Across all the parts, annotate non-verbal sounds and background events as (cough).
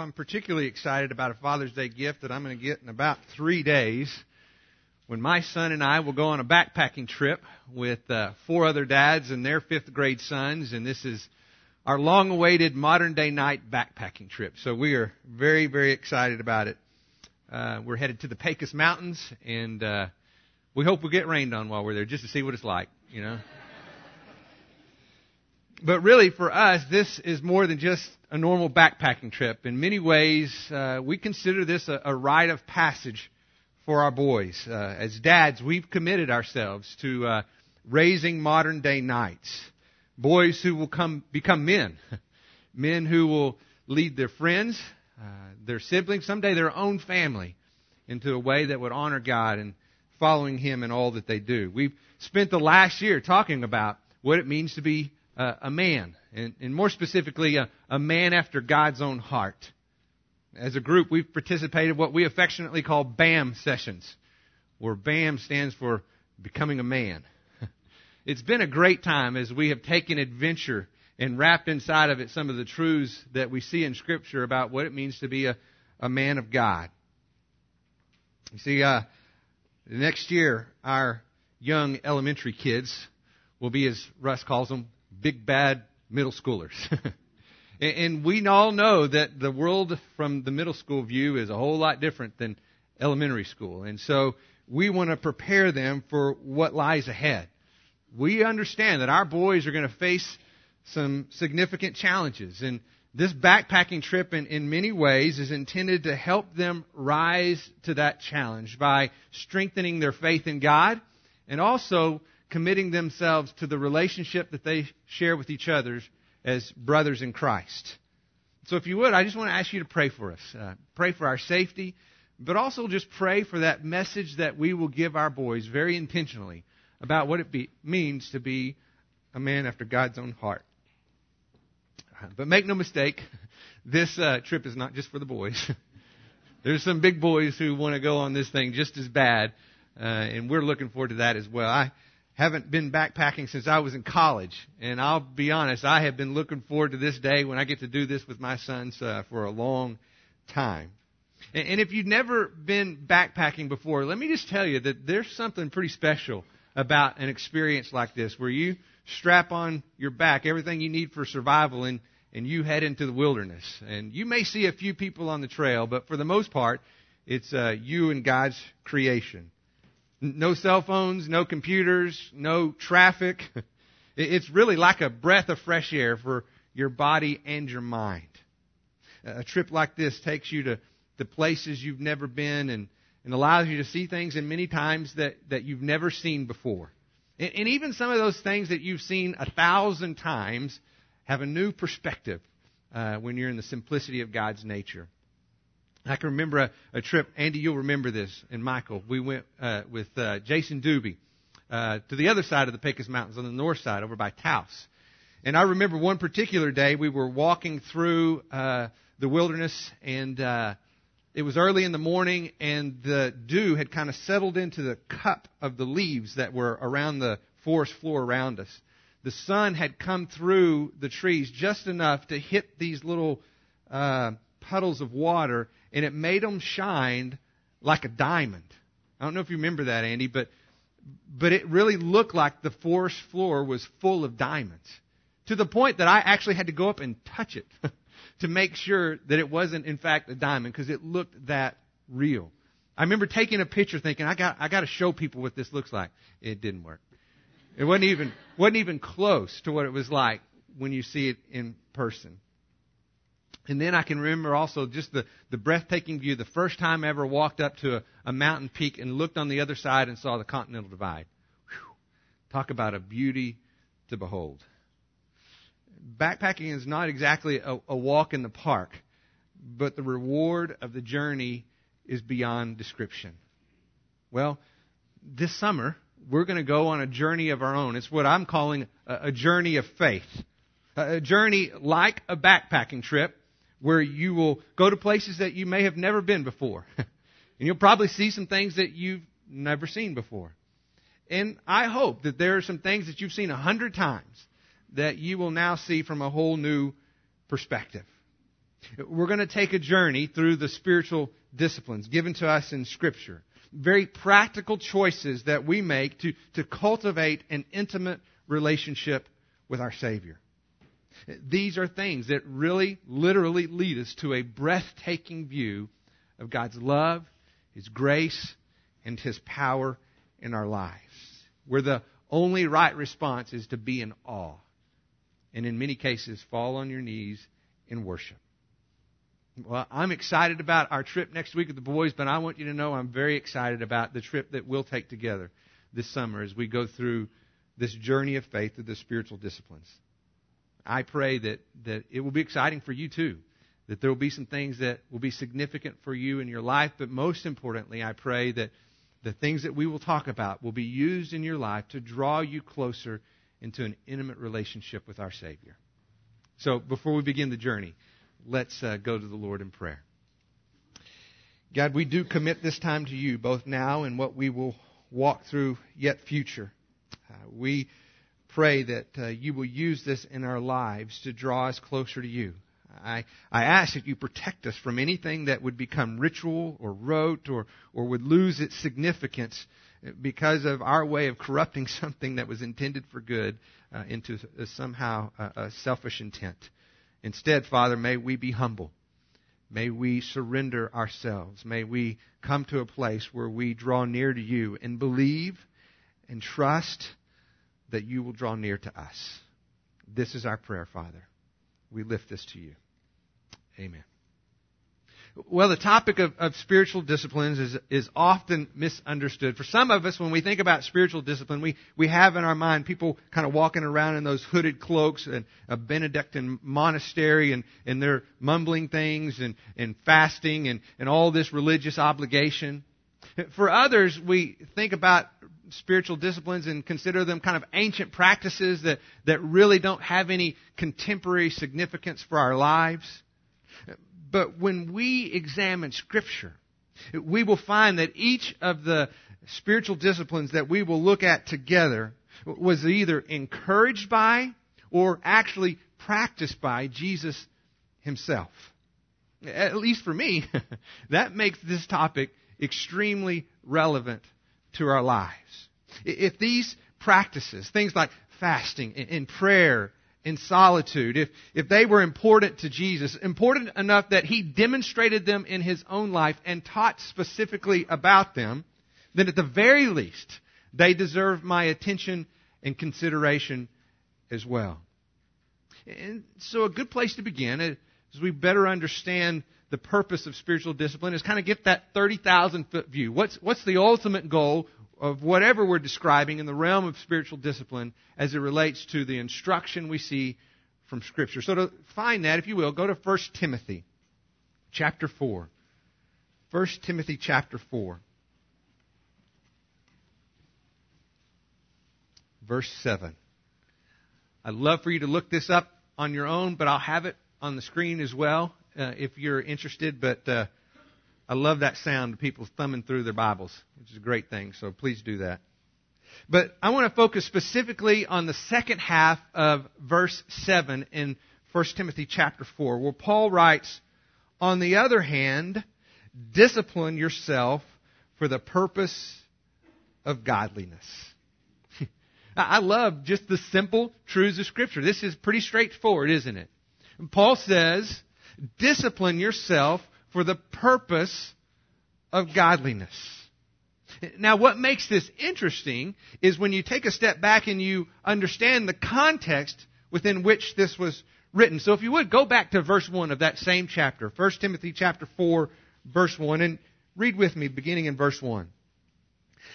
I'm particularly excited about a Father's Day gift that I'm going to get in about three days when my son and I will go on a backpacking trip with uh, four other dads and their fifth grade sons. And this is our long awaited modern day knight backpacking trip. So we are very, very excited about it. Uh, we're headed to the Pecos Mountains and uh, we hope we get rained on while we're there just to see what it's like, you know. But really, for us, this is more than just a normal backpacking trip. In many ways, uh, we consider this a, a, rite of passage for our boys. Uh, as dads, we've committed ourselves to uh, raising modern day knights, boys who will come become men, (laughs) men who will lead their friends, uh, their siblings, someday their own family, into a way that would honor God and following Him in all that they do. We've spent the last year talking about what it means to be uh, a man, and, and more specifically, a, a, man after God's own heart. As a group, we've participated in what we affectionately call BAM sessions, where BAM stands for becoming a man. (laughs) It's been a great time as we have taken adventure and wrapped inside of it some of the truths that we see in Scripture about what it means to be a, a man of God. You see, uh, next year, our young elementary kids will be, as Russ calls them, big bad middle schoolers. (laughs) and we all know that the world from the middle school view is a whole lot different than elementary school. And so we want to prepare them for what lies ahead. We understand that our boys are going to face some significant challenges. And this backpacking trip, in, in many ways, is intended to help them rise to that challenge by strengthening their faith in God and also committing themselves to the relationship that they share with each other as brothers in Christ. So, if you would, I just want to ask you to pray for us. Uh, pray for our safety, but also just pray for that message that we will give our boys very intentionally about what it be, means to be a man after God's own heart. But make no mistake, (laughs) this uh, trip is not just for the boys. (laughs) There's some big boys who want to go on this thing just as bad, uh, and we're looking forward to that as well. I haven't been backpacking since I was in college, and I'll be honest, I have been looking forward to this day when I get to do this with my sons uh, for a long time. And, and if you've never been backpacking before, let me just tell you that there's something pretty special about an experience like this, where you strap on your back everything you need for survival and and you head into the wilderness. And you may see a few people on the trail, but for the most part, it's uh, you and God's creation. No cell phones, no computers, no traffic. (laughs) It's really like a breath of fresh air for your body and your mind. A trip like this takes you to, the places you've never been and, and allows you to see things in many times that, that you've never seen before. And, and even some of those things that you've seen a thousand times have a new perspective uh, when you're in the simplicity of God's nature. I can remember a, a trip, Andy, you'll remember this, and Michael. We went uh, with uh, Jason Doobie uh, to the other side of the Pecos Mountains on the north side over by Taos. And I remember one particular day we were walking through uh, the wilderness, and uh, it was early in the morning, and the dew had kind of settled into the cup of the leaves that were around the forest floor around us the sun had come through the trees just enough to hit these little uh, puddles of water, and it made them shine like a diamond. I don't know if you remember that, Andy, but but it really looked like the forest floor was full of diamonds to the point that I actually had to go up and touch it (laughs) to make sure that it wasn't in fact a diamond because it looked that real. I remember taking a picture thinking I got I got to show people what this looks like. It didn't work. It wasn't even, wasn't even close to what it was like when you see it in person. And then I can remember also just the, the breathtaking view the first time I ever walked up to a, a mountain peak and looked on the other side and saw the Continental Divide. Whew. Talk about a beauty to behold. Backpacking is not exactly a, a walk in the park, but the reward of the journey is beyond description. Well, this summer, we're going to go on a journey of our own. It's what I'm calling a, a journey of faith. A journey like a backpacking trip where you will go to places that you may have never been before. (laughs) and you'll probably see some things that you've never seen before. And I hope that there are some things that you've seen a hundred times that you will now see from a whole new perspective. We're going to take a journey through the spiritual disciplines given to us in Scripture. Very practical choices that we make to, to cultivate an intimate relationship with our Savior. These are things that really, literally lead us to a breathtaking view of God's love, His grace, and His power in our lives. Where the only right response is to be in awe. And in many cases, fall on your knees in worship. Well, I'm excited about our trip next week with the boys, but I want you to know I'm very excited about the trip that we'll take together this summer as we go through this journey of faith through the spiritual disciplines. I pray that, that it will be exciting for you too. That there will be some things that will be significant for you in your life, but most importantly, I pray that the things that we will talk about will be used in your life to draw you closer into an intimate relationship with our Savior. So before we begin the journey, let's uh, go to the Lord in prayer. God, we do commit this time to you, both now and what we will walk through yet future. Uh, we pray that uh, you will use this in our lives to draw us closer to you. I, I ask that you protect us from anything that would become ritual or rote or, or would lose its significance because of our way of corrupting (laughs) something that was intended for good uh, into somehow a, a selfish intent. Instead, Father, may we be humble. May we surrender ourselves. May we come to a place where we draw near to you and believe and trust that you will draw near to us. This is our prayer, Father. We lift this to you. Amen. Well, the topic of, of spiritual disciplines is, is often misunderstood. For some of us, when we think about spiritual discipline, we, we have in our mind people kind of walking around in those hooded cloaks and a Benedictine monastery and, and they're mumbling things and, and fasting and, and all this religious obligation. For others, we think about spiritual disciplines and consider them kind of ancient practices that, that really don't have any contemporary significance for our lives. But when we examine Scripture, we will find that each of the spiritual disciplines that we will look at together was either encouraged by or actually practiced by Jesus himself. At least for me, (laughs) that makes this topic extremely relevant to our lives. If these practices, things like fasting and prayer in solitude, if, if they were important to Jesus, important enough that he demonstrated them in his own life and taught specifically about them, then at the very least, they deserve my attention and consideration as well. And so a good place to begin is we better understand the purpose of spiritual discipline is kind of get that 30,000 foot view. What's, what's the ultimate goal of whatever we're describing in the realm of spiritual discipline as it relates to the instruction we see from Scripture. So to find that, if you will, go to 1 Timothy chapter 4. 1 Timothy chapter 4. Verse 7. I'd love for you to look this up on your own, but I'll have it on the screen as well uh, if you're interested. But uh, I love that sound of people thumbing through their Bibles, which is a great thing. So please do that. But I want to focus specifically on the second half of verse 7 in 1 Timothy chapter 4, where Paul writes, On the other hand, discipline yourself for the purpose of godliness. (laughs) I love just the simple truths of Scripture. This is pretty straightforward, isn't it? Paul says, discipline yourself for the purpose of godliness. Now, what makes this interesting is when you take a step back and you understand the context within which this was written. So if you would, go back to verse 1 of that same chapter, 1 Timothy chapter 4, verse 1, and read with me beginning in verse 1.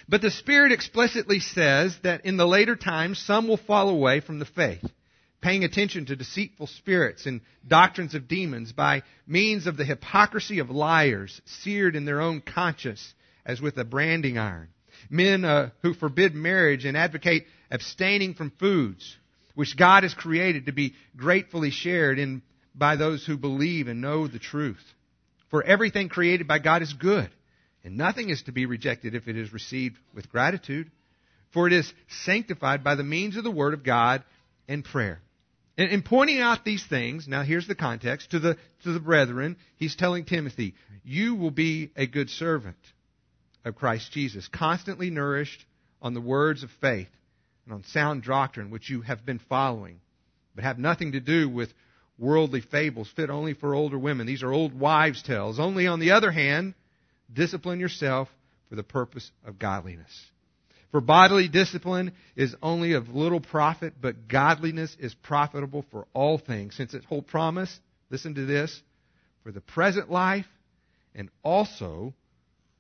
But the Spirit explicitly says that in the later times some will fall away from the faith paying attention to deceitful spirits and doctrines of demons by means of the hypocrisy of liars, seared in their own conscience as with a branding iron. Men uh, who forbid marriage and advocate abstaining from foods which God has created to be gratefully shared in by those who believe and know the truth. For everything created by God is good, and nothing is to be rejected if it is received with gratitude, for it is sanctified by the means of the Word of God and prayer. And in pointing out these things, now here's the context, to the, to the brethren, he's telling Timothy, you will be a good servant of Christ Jesus, constantly nourished on the words of faith and on sound doctrine which you have been following, but have nothing to do with worldly fables fit only for older women. These are old wives' tales. Only on the other hand, discipline yourself for the purpose of godliness. For bodily discipline is only of little profit, but godliness is profitable for all things, since its whole promise, listen to this, for the present life and also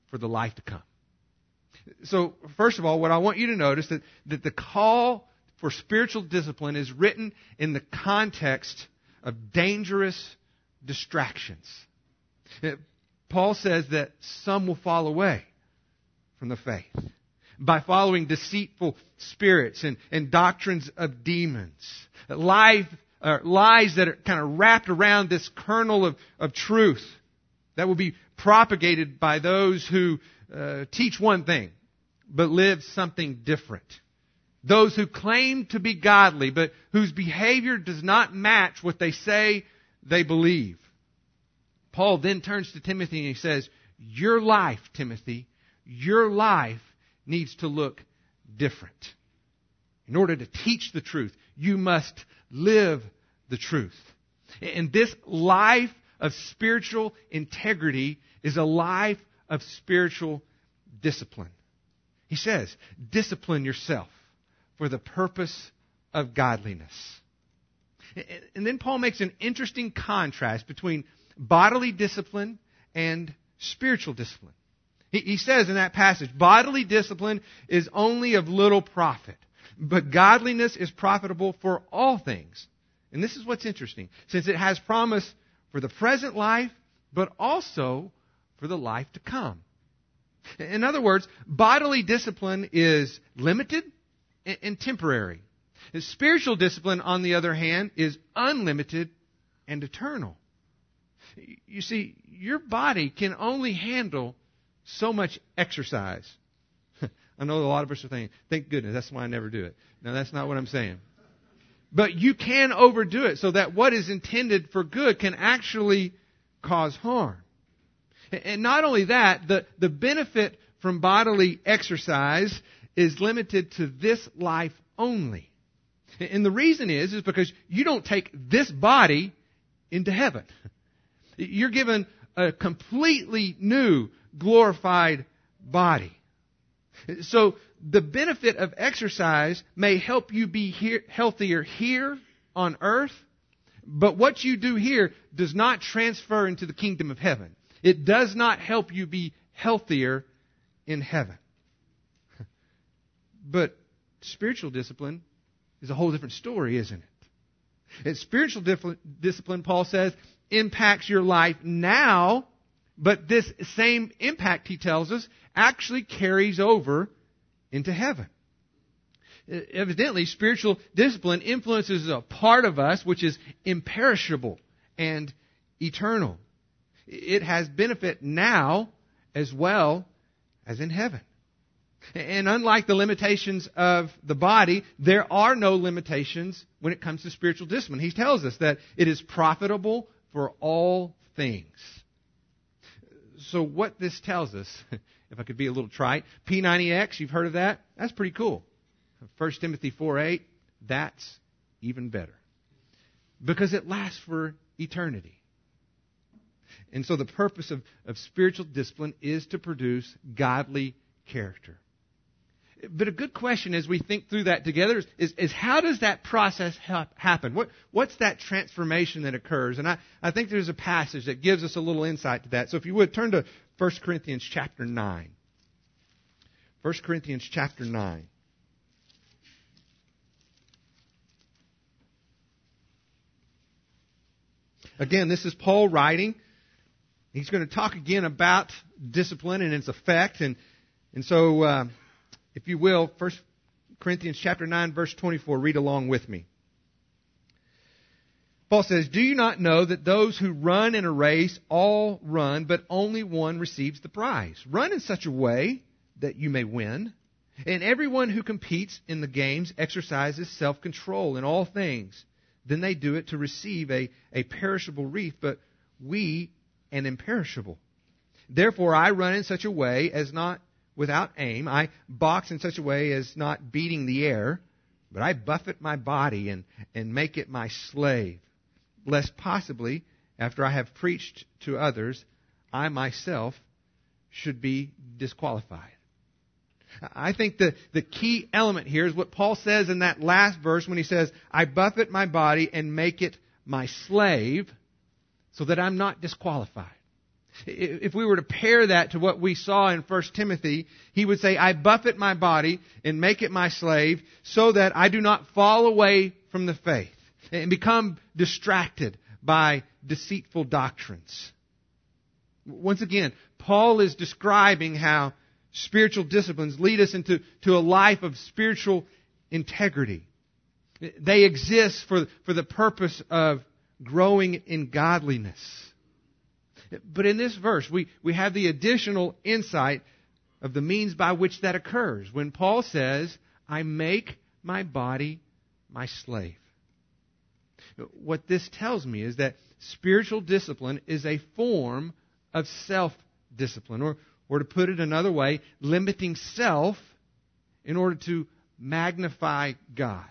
for the life to come. So, first of all, what I want you to notice that, that the call for spiritual discipline is written in the context of dangerous distractions. Paul says that some will fall away from the faith by following deceitful spirits and, and doctrines of demons. Life, uh, lies that are kind of wrapped around this kernel of, of truth that will be propagated by those who uh, teach one thing but live something different. Those who claim to be godly but whose behavior does not match what they say they believe. Paul then turns to Timothy and he says, Your life, Timothy, your life needs to look different. In order to teach the truth, you must live the truth. And this life of spiritual integrity is a life of spiritual discipline. He says, discipline yourself for the purpose of godliness. And then Paul makes an interesting contrast between bodily discipline and spiritual discipline. He, says in that passage, bodily discipline is only of little profit, but godliness is profitable for all things. And this is what's interesting, since it has promise for the present life, but also for the life to come. In other words, bodily discipline is limited and temporary. Spiritual discipline, on the other hand, is unlimited and eternal. You see, your body can only handle so much exercise. (laughs) I know a lot of us are thinking, thank goodness, that's why I never do it. No, that's not what I'm saying. But you can overdo it so that what is intended for good can actually cause harm. And not only that, the, the benefit from bodily exercise is limited to this life only. And the reason is, is because you don't take this body into heaven. (laughs) You're given a completely new, glorified body. So the benefit of exercise may help you be here, healthier here on earth, but what you do here does not transfer into the kingdom of heaven. It does not help you be healthier in heaven. (laughs) But spiritual discipline is a whole different story, isn't it? And spiritual discipline, Paul says, impacts your life now but this same impact, he tells us, actually carries over into heaven. Evidently, spiritual discipline influences a part of us which is imperishable and eternal. It has benefit now as well as in heaven. And unlike the limitations of the body, there are no limitations when it comes to spiritual discipline. He tells us that it is profitable for all things so what this tells us, (laughs) if I could be a little trite, P90X, you've heard of that? That's pretty cool. 1 Timothy 4:8, that's even better. Because it lasts for eternity. And so the purpose of, of spiritual discipline is to produce godly character. But a good question as we think through that together is, is, is how does that process ha- happen? What, what's that transformation that occurs? And I, I think there's a passage that gives us a little insight to that. So if you would, turn to 1 Corinthians chapter 9. 1 Corinthians chapter 9. Again, this is Paul writing. He's going to talk again about discipline and its effect. And, and so uh, if you will, 1 Corinthians chapter 9 verse 24, read along with me. Paul says, Do you not know that those who run in a race all run, but only one receives the prize? Run in such a way that you may win. And everyone who competes in the games exercises self control in all things. then they do it to receive a, a perishable wreath, but we an imperishable. Therefore I run in such a way as not without aim. I box in such a way as not beating the air, but I buffet my body and, and make it my slave, lest possibly, after I have preached to others, I myself should be disqualified. I think the, the key element here is what Paul says in that last verse when he says, I buffet my body and make it my slave so that I'm not disqualified. If we were to pair that to what we saw in 1 Timothy, he would say, I buffet my body and make it my slave so that I do not fall away from the faith and become distracted by deceitful doctrines. Once again, Paul is describing how spiritual disciplines lead us into to a life of spiritual integrity. They exist for, for the purpose of growing in godliness. But in this verse, we, we have the additional insight of the means by which that occurs. When Paul says, I make my body my slave. What this tells me is that spiritual discipline is a form of self discipline, or, or to put it another way, limiting self in order to magnify God.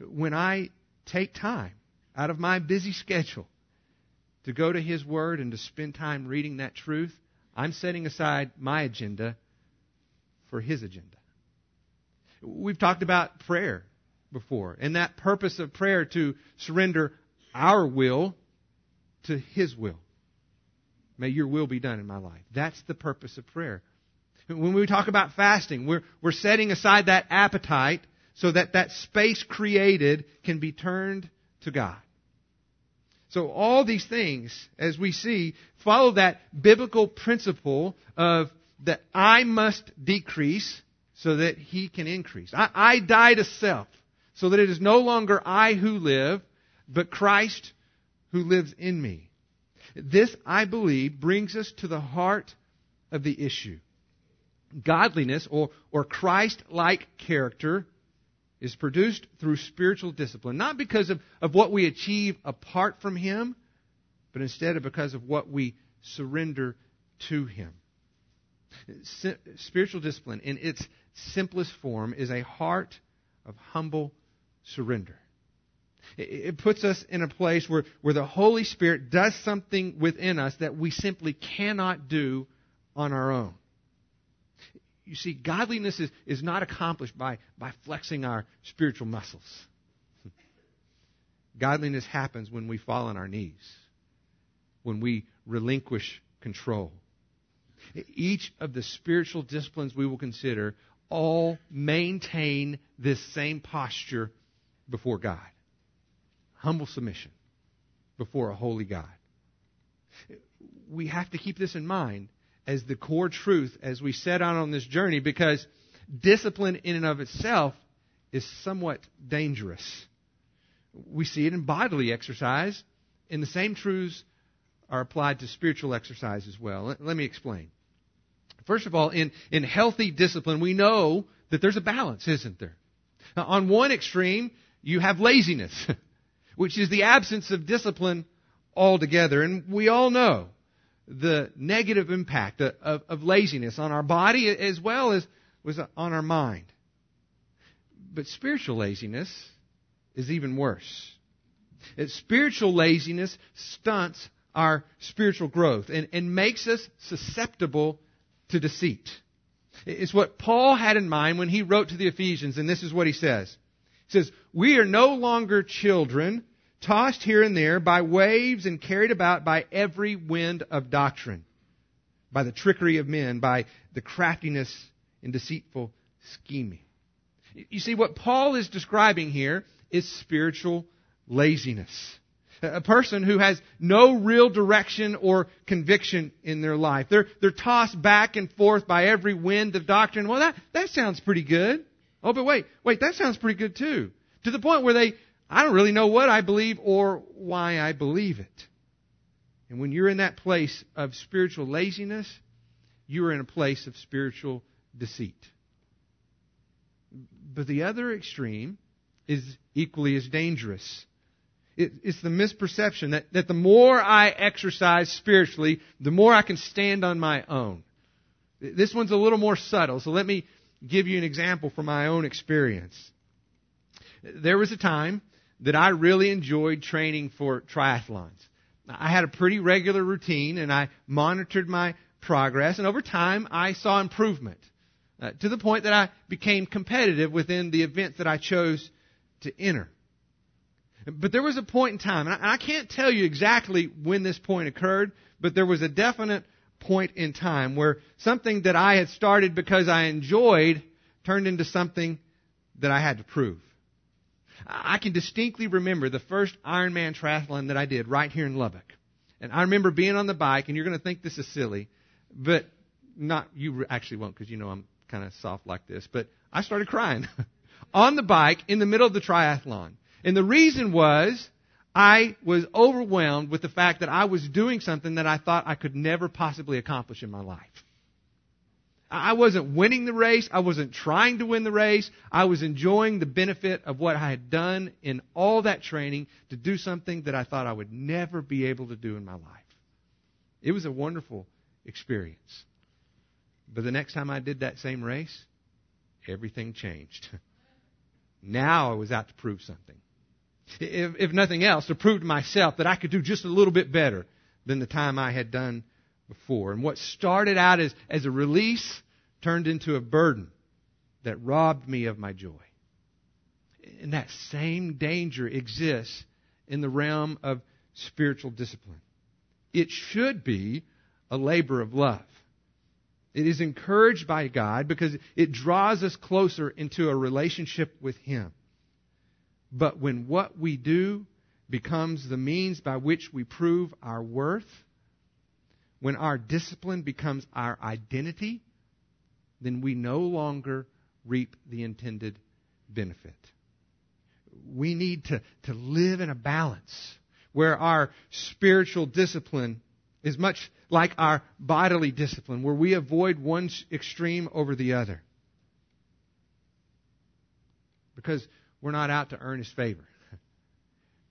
When I take time out of my busy schedule to go to His Word and to spend time reading that truth, I'm setting aside my agenda for His agenda. We've talked about prayer before, and that purpose of prayer to surrender our will to His will. May your will be done in my life. That's the purpose of prayer. When we talk about fasting, we're, we're setting aside that appetite so that that space created can be turned to God. So all these things, as we see, follow that biblical principle of that I must decrease so that He can increase. I, I die to self so that it is no longer I who live, but Christ who lives in me. This, I believe, brings us to the heart of the issue. Godliness or, or Christ like character is produced through spiritual discipline, not because of, of what we achieve apart from Him, but instead because of what we surrender to Him. Spiritual discipline, in its simplest form, is a heart of humble surrender. It puts us in a place where, where the Holy Spirit does something within us that we simply cannot do on our own. You see, godliness is, is not accomplished by, by flexing our spiritual muscles. (laughs) Godliness happens when we fall on our knees, when we relinquish control. Each of the spiritual disciplines we will consider all maintain this same posture before God humble submission before a holy God. We have to keep this in mind as the core truth as we set out on this journey because discipline in and of itself is somewhat dangerous. We see it in bodily exercise, and the same truths are applied to spiritual exercise as well. Let, me explain. First of all, in, in healthy discipline, we know that there's a balance, isn't there? Now, on one extreme, you have laziness. (laughs) which is the absence of discipline altogether. And we all know the negative impact of, of laziness on our body as well as was on our mind. But spiritual laziness is even worse. Spiritual laziness stunts our spiritual growth and, and makes us susceptible to deceit. It's what Paul had in mind when he wrote to the Ephesians, and this is what he says. He says, We are no longer children tossed here and there by waves and carried about by every wind of doctrine, by the trickery of men, by the craftiness and deceitful scheming. You see, what Paul is describing here is spiritual laziness. A person who has no real direction or conviction in their life. They're, they're tossed back and forth by every wind of doctrine. Well, that, that sounds pretty good. Oh, but wait, wait, that sounds pretty good too. To the point where they, I don't really know what I believe or why I believe it. And when you're in that place of spiritual laziness, you are in a place of spiritual deceit. But the other extreme is equally as dangerous. It, it's the misperception that, that the more I exercise spiritually, the more I can stand on my own. This one's a little more subtle, so let me give you an example from my own experience. There was a time that I really enjoyed training for triathlons. I had a pretty regular routine and I monitored my progress, and over time I saw improvement uh, to the point that I became competitive within the event that I chose to enter. But there was a point in time, and I, I can't tell you exactly when this point occurred, but there was a definite point in time where something that I had started because I enjoyed turned into something that I had to prove. I can distinctly remember the first Ironman triathlon that I did right here in Lubbock. And I remember being on the bike, and you're going to think this is silly, but not, you actually won't because you know I'm kind of soft like this, but I started crying (laughs) on the bike in the middle of the triathlon. And the reason was I was overwhelmed with the fact that I was doing something that I thought I could never possibly accomplish in my life. I wasn't winning the race. I wasn't trying to win the race. I was enjoying the benefit of what I had done in all that training to do something that I thought I would never be able to do in my life. It was a wonderful experience. But the next time I did that same race, everything changed. (laughs) now I was out to prove something. If, if nothing else, to prove to myself that I could do just a little bit better than the time I had done before. And what started out as, as a release turned into a burden that robbed me of my joy. And that same danger exists in the realm of spiritual discipline. It should be a labor of love. It is encouraged by God because it draws us closer into a relationship with Him. But when what we do becomes the means by which we prove our worth, when our discipline becomes our identity, then we no longer reap the intended benefit. We need to, to live in a balance where our spiritual discipline is much like our bodily discipline, where we avoid one extreme over the other. Because we're not out to earn His favor. (laughs)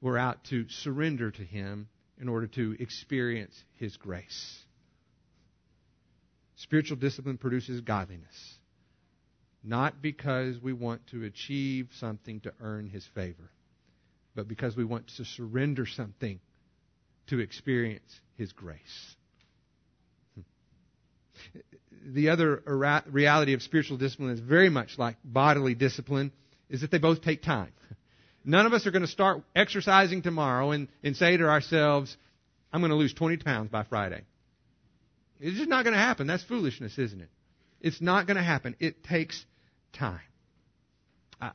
We're out to surrender to Him in order to experience His grace. Spiritual discipline produces godliness. Not because we want to achieve something to earn His favor, but because we want to surrender something to experience His grace. Hmm. The other reality of spiritual discipline is very much like bodily discipline, is that they both take time. None of us are going to start exercising tomorrow and, and say to ourselves, I'm going to lose 20 pounds by Friday. It's just not going to happen. That's foolishness, isn't it? It's not going to happen. It takes time.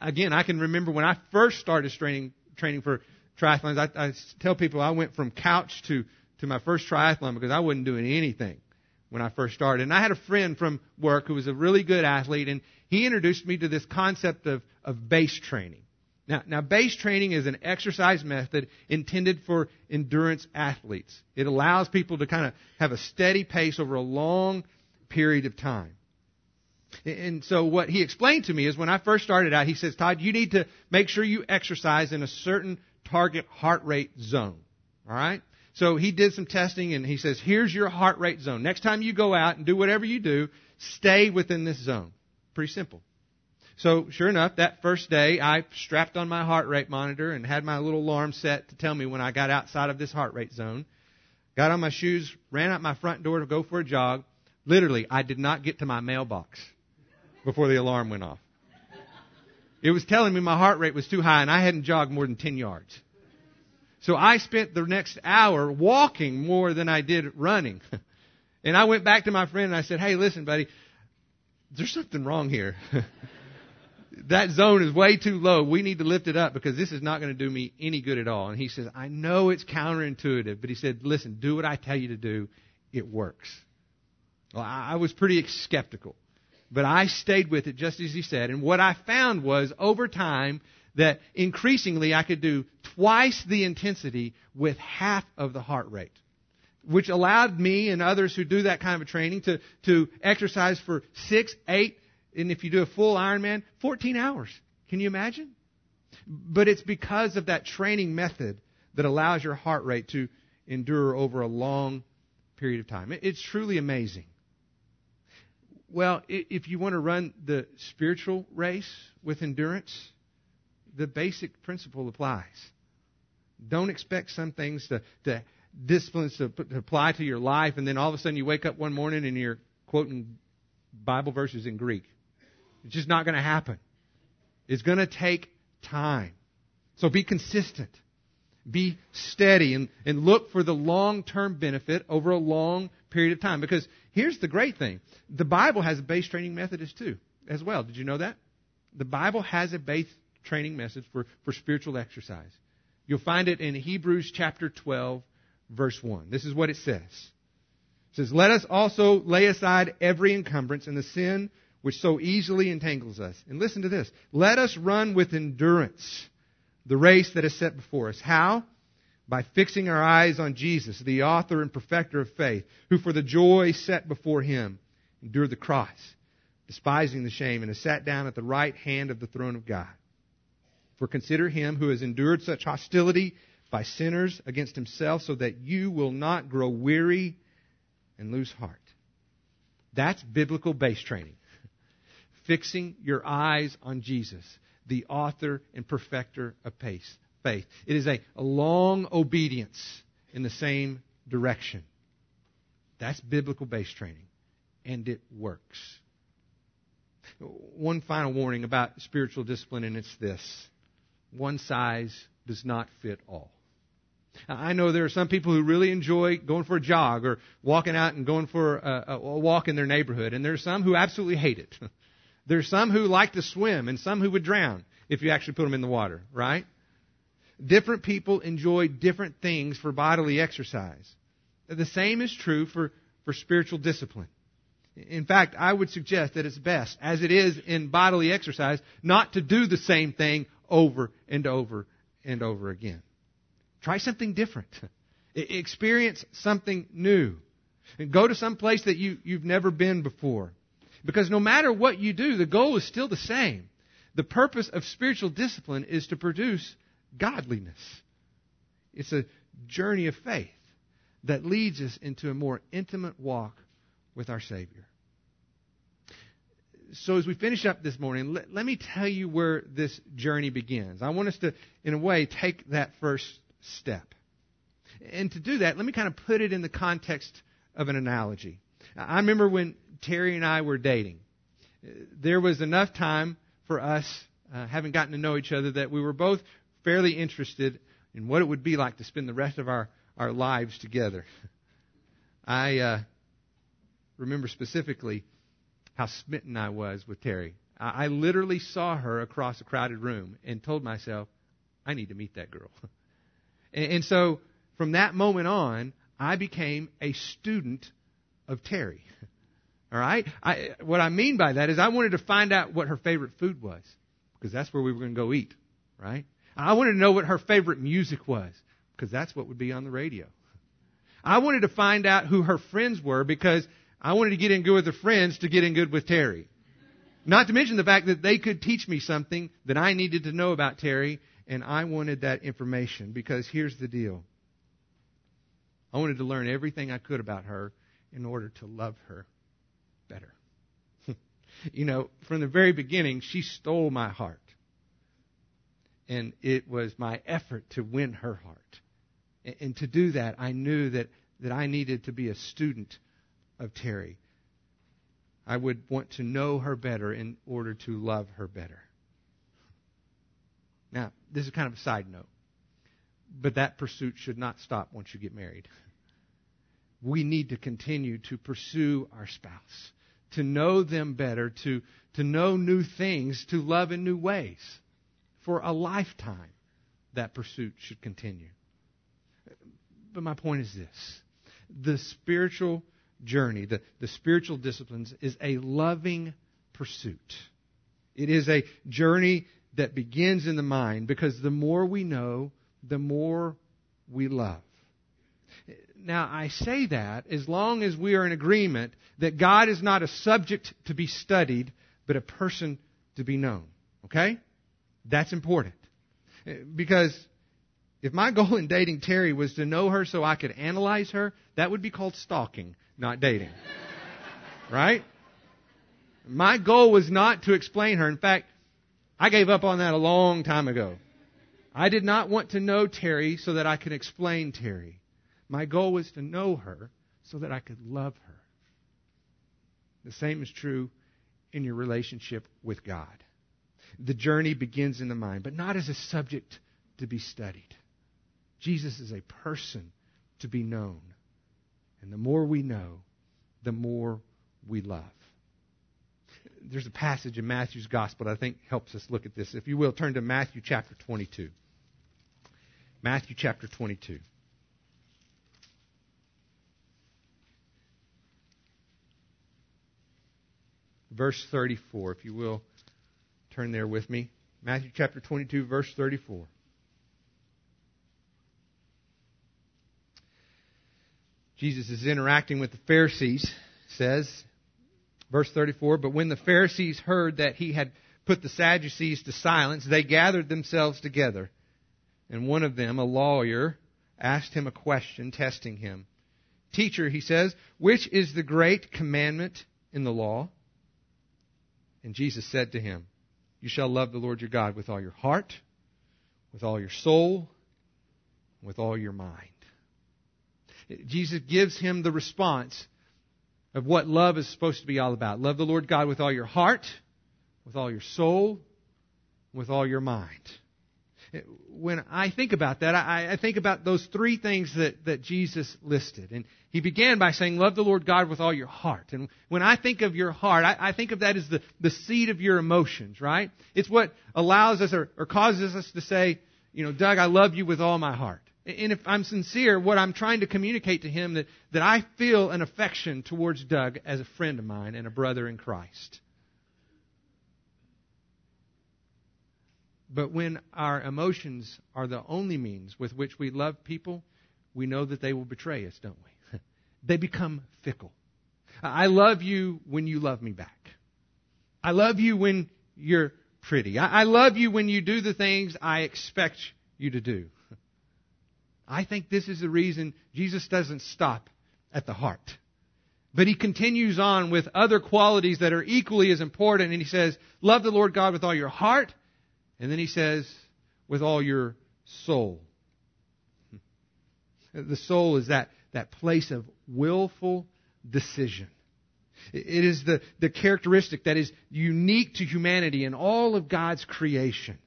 again, I can remember when I first started training, training for triathlons, I, I tell people I went from couch to, to my first triathlon because I wasn't doing anything when I first started. And I had a friend from work who was a really good athlete, and he introduced me to this concept of, of base training. Now, now, base training is an exercise method intended for endurance athletes. It allows people to kind of have a steady pace over a long period of time. And so what he explained to me is when I first started out, he says, Todd, you need to make sure you exercise in a certain target heart rate zone. All right? So he did some testing and he says, here's your heart rate zone. Next time you go out and do whatever you do, stay within this zone. Pretty simple. So sure enough, that first day I strapped on my heart rate monitor and had my little alarm set to tell me when I got outside of this heart rate zone. Got on my shoes, ran out my front door to go for a jog. Literally, I did not get to my mailbox before the alarm went off. It was telling me my heart rate was too high and I hadn't jogged more than 10 yards. So I spent the next hour walking more than I did running. (laughs) and I went back to my friend and I said, Hey, listen, buddy, there's something wrong here. (laughs) that zone is way too low. We need to lift it up because this is not going to do me any good at all. And he says, I know it's counterintuitive, but he said, listen, do what I tell you to do. It works. Well, I was pretty skeptical, but I stayed with it just as he said. And what I found was over time that increasingly I could do twice the intensity with half of the heart rate which allowed me and others who do that kind of training to, to exercise for six, eight, and if you do a full Ironman, 14 hours. Can you imagine? But it's because of that training method that allows your heart rate to endure over a long period of time. It's truly amazing. Well, if you want to run the spiritual race with endurance, the basic principle applies. Don't expect some things to, to disciplines to, to apply to your life, and then all of a sudden you wake up one morning and you're quoting Bible verses in Greek. It's just not going to happen. It's going to take time. So be consistent. Be steady and, and look for the long term benefit over a long period of time. Because here's the great thing the Bible has a base training method too, as well. Did you know that? The Bible has a base training message for, for spiritual exercise. You'll find it in Hebrews chapter 12, verse 1. This is what it says. It says, Let us also lay aside every encumbrance and the sin which so easily entangles us. And listen to this. Let us run with endurance the race that is set before us. How? By fixing our eyes on Jesus, the author and perfecter of faith, who for the joy set before him endured the cross, despising the shame, and has sat down at the right hand of the throne of God. For consider him who has endured such hostility by sinners against himself, so that you will not grow weary and lose heart. That's biblical base training. Fixing your eyes on Jesus, the author and perfecter of faith. It is a, long obedience in the same direction. That's biblical base training, and it works. One final warning about spiritual discipline, and it's this one size does not fit all. I know there are some people who really enjoy going for a jog or walking out and going for a, a walk in their neighborhood, and there are some who absolutely hate it. (laughs) There's some who like to swim and some who would drown if you actually put them in the water, right? Different people enjoy different things for bodily exercise. The same is true for, for spiritual discipline. In fact, I would suggest that it's best, as it is in bodily exercise, not to do the same thing over and over and over again. Try something different. (laughs) Experience something new. And go to some place that you, you've never been before. Because no matter what you do, the goal is still the same. The purpose of spiritual discipline is to produce godliness. It's a journey of faith that leads us into a more intimate walk with our Savior. So, as we finish up this morning, let, let, me tell you where this journey begins. I want us to, in a way, take that first step. And to do that, let me kind of put it in the context of an analogy. I remember when Terry and I were dating, there was enough time for us, uh, having gotten to know each other, that we were both fairly interested in what it would be like to spend the rest of our, our lives together. (laughs) I uh, remember specifically how smitten I was with Terry. I, I literally saw her across a crowded room and told myself, I need to meet that girl. (laughs) and, and so from that moment on, I became a student of Terry. (laughs) All right? I, what I mean by that is I wanted to find out what her favorite food was because that's where we were going to go eat, right? I wanted to know what her favorite music was because that's what would be on the radio. I wanted to find out who her friends were because I wanted to get in good with her friends to get in good with Terry. Not to mention the fact that they could teach me something that I needed to know about Terry, and I wanted that information because here's the deal. I wanted to learn everything I could about her in order to love her. You know, from the very beginning, she stole my heart. And it was my effort to win her heart. And to do that, I knew that, that I needed to be a student of Terry. I would want to know her better in order to love her better. Now, this is kind of a side note, but that pursuit should not stop once you get married. We need to continue to pursue our spouse to know them better, to, to know new things, to love in new ways. For a lifetime, that pursuit should continue. But my point is this the spiritual journey, the, the spiritual disciplines, is a loving pursuit. It is a journey that begins in the mind because the more we know, the more we love. Now, I say that as long as we are in agreement that God is not a subject to be studied, but a person to be known. Okay? That's important. Eh, because If my goal in dating Terry was to know her so I could analyze her, that would be called stalking, not dating. (laughs) right? My goal was not to explain her. In fact, I gave up on that a long time ago. I did not want to know Terry so that I could explain Terry. My goal was to know her so that I could love her. The same is true in your relationship with God. The journey begins in the mind, but not as a subject to be studied. Jesus is a person to be known. And the more we know, the more we love. There's a passage in Matthew's gospel that I think helps us look at this. If you will, turn to Matthew chapter 22. Matthew chapter 22. Verse 34, if you will, turn there with me. Matthew chapter 22, verse 34. Jesus is interacting with the Pharisees, says, verse 34, But when the Pharisees heard that he had put the Sadducees to silence, they gathered themselves together and one of them, a lawyer, asked him a question, testing him. Teacher, he says, which is the great commandment in the law? And Jesus said to him, You shall love the Lord your God with all your heart, with all your soul, with all your mind. Jesus gives him the response of what love is supposed to be all about. Love the Lord God with all your heart, with all your soul, with all your mind when I think about that, I, I, think about those three things that, that Jesus listed. And he began by saying, Love the Lord God with all your heart. And when I think of your heart, I, I think of that as the, the seat of your emotions, right? It's what allows us or, or causes us to say, you know, Doug, I love you with all my heart. And if I'm sincere, what I'm trying to communicate to him that, that I feel an affection towards Doug as a friend of mine and a brother in Christ. But when our emotions are the only means with which we love people, we know that they will betray us, don't we? (laughs) they become fickle. I love you when you love me back. I love you when you're pretty. I love you when you do the things I expect you to do. (laughs) I think this is the reason Jesus doesn't stop at the heart. But he continues on with other qualities that are equally as important, and he says, Love the Lord God with all your heart, and then he says, with all your soul. The soul is that, that place of willful decision. It is the, the characteristic that is unique to humanity and all of God's creation.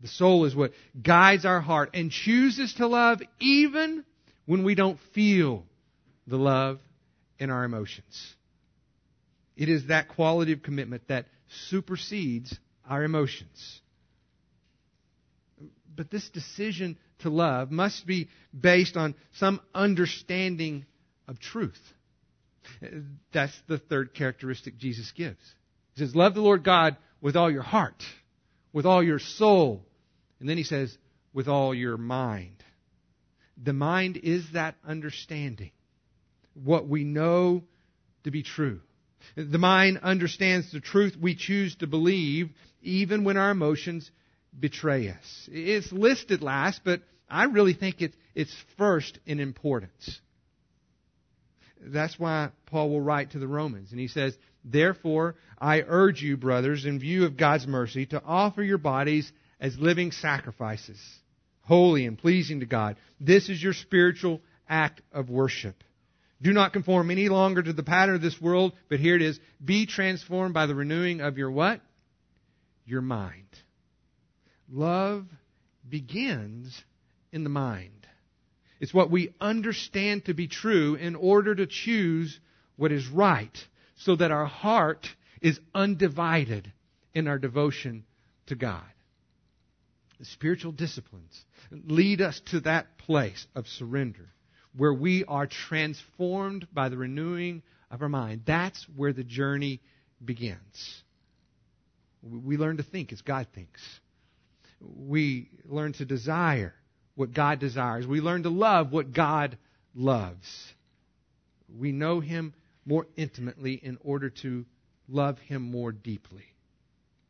The soul is what guides our heart and chooses to love even when we don't feel the love in our emotions. It is that quality of commitment that supersedes our emotions. But this decision to love must be based on some understanding of truth. That's the third characteristic Jesus gives. He says, Love the Lord God with all your heart, with all your soul. And then he says, with all your mind. The mind is that understanding. What we know to be true. The mind understands the truth we choose to believe, even when our emotions betray us. It's listed last, but I really think it, it's first in importance. That's why Paul will write to the Romans, and he says, Therefore, I urge you, brothers, in view of God's mercy, to offer your bodies as living sacrifices, holy and pleasing to God. This is your spiritual act of worship. Do not conform any longer to the pattern of this world, but here it is. Be transformed by the renewing of your what? Your mind. Love begins in the mind. It's what we understand to be true in order to choose what is right so that our heart is undivided in our devotion to God. The spiritual disciplines lead us to that place of surrender where we are transformed by the renewing of our mind. That's where the journey begins. We learn to think as God thinks. We learn to desire what God desires. We learn to love what God loves. We know Him more intimately in order to love Him more deeply.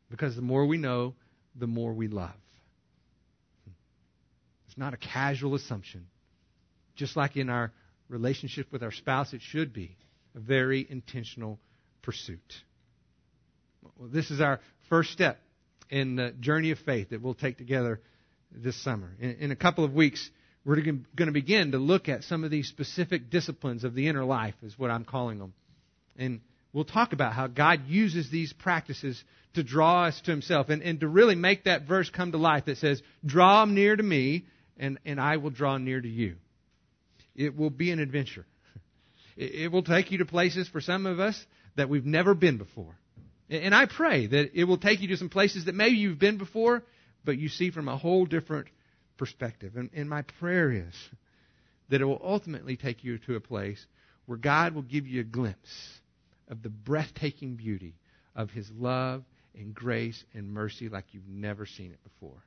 Because the more we know, the more we love. It's not a casual assumption. Just like in our relationship with our spouse, it should be a very intentional pursuit. Well, this is our first step in the journey of faith that we'll take together this summer. In, in a couple of weeks, we're going to begin to look at some of these specific disciplines of the inner life, is what I'm calling them. And we'll talk about how God uses these practices to draw us to Himself and, and to really make that verse come to life that says, Draw near to me, and, and I will draw near to you. It will be an adventure. It, will take you to places for some of us that we've never been before. And I pray that it will take you to some places that maybe you've been before, but you see from a whole different perspective. And, and my prayer is that it will ultimately take you to a place where God will give you a glimpse of the breathtaking beauty of His love and grace and mercy like you've never seen it before.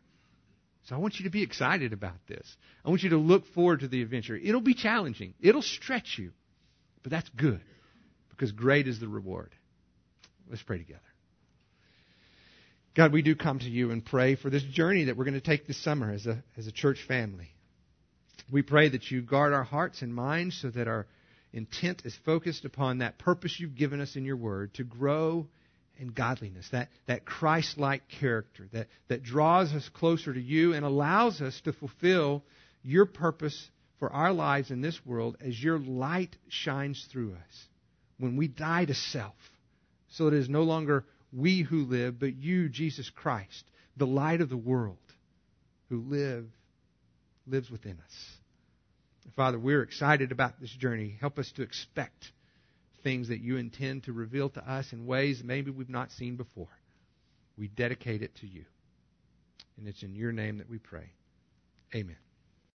So I want you to be excited about this. I want you to look forward to the adventure. It'll be challenging, it'll stretch you, but that's good because great is the reward. Let's pray together. God, we do come to you and pray for this journey that we're going to take this summer as a, as a church family. We pray that you guard our hearts and minds so that our intent is focused upon that purpose you've given us in your word to grow in godliness, that, that Christ like character that, that draws us closer to you and allows us to fulfill your purpose for our lives in this world as your light shines through us. When we die to self, so it is no longer we who live, but you, Jesus Christ, the light of the world, who live, lives within us. Father, we're excited about this journey. Help us to expect things that you intend to reveal to us in ways maybe we've not seen before. We dedicate it to you. And it's in your name that we pray. Amen.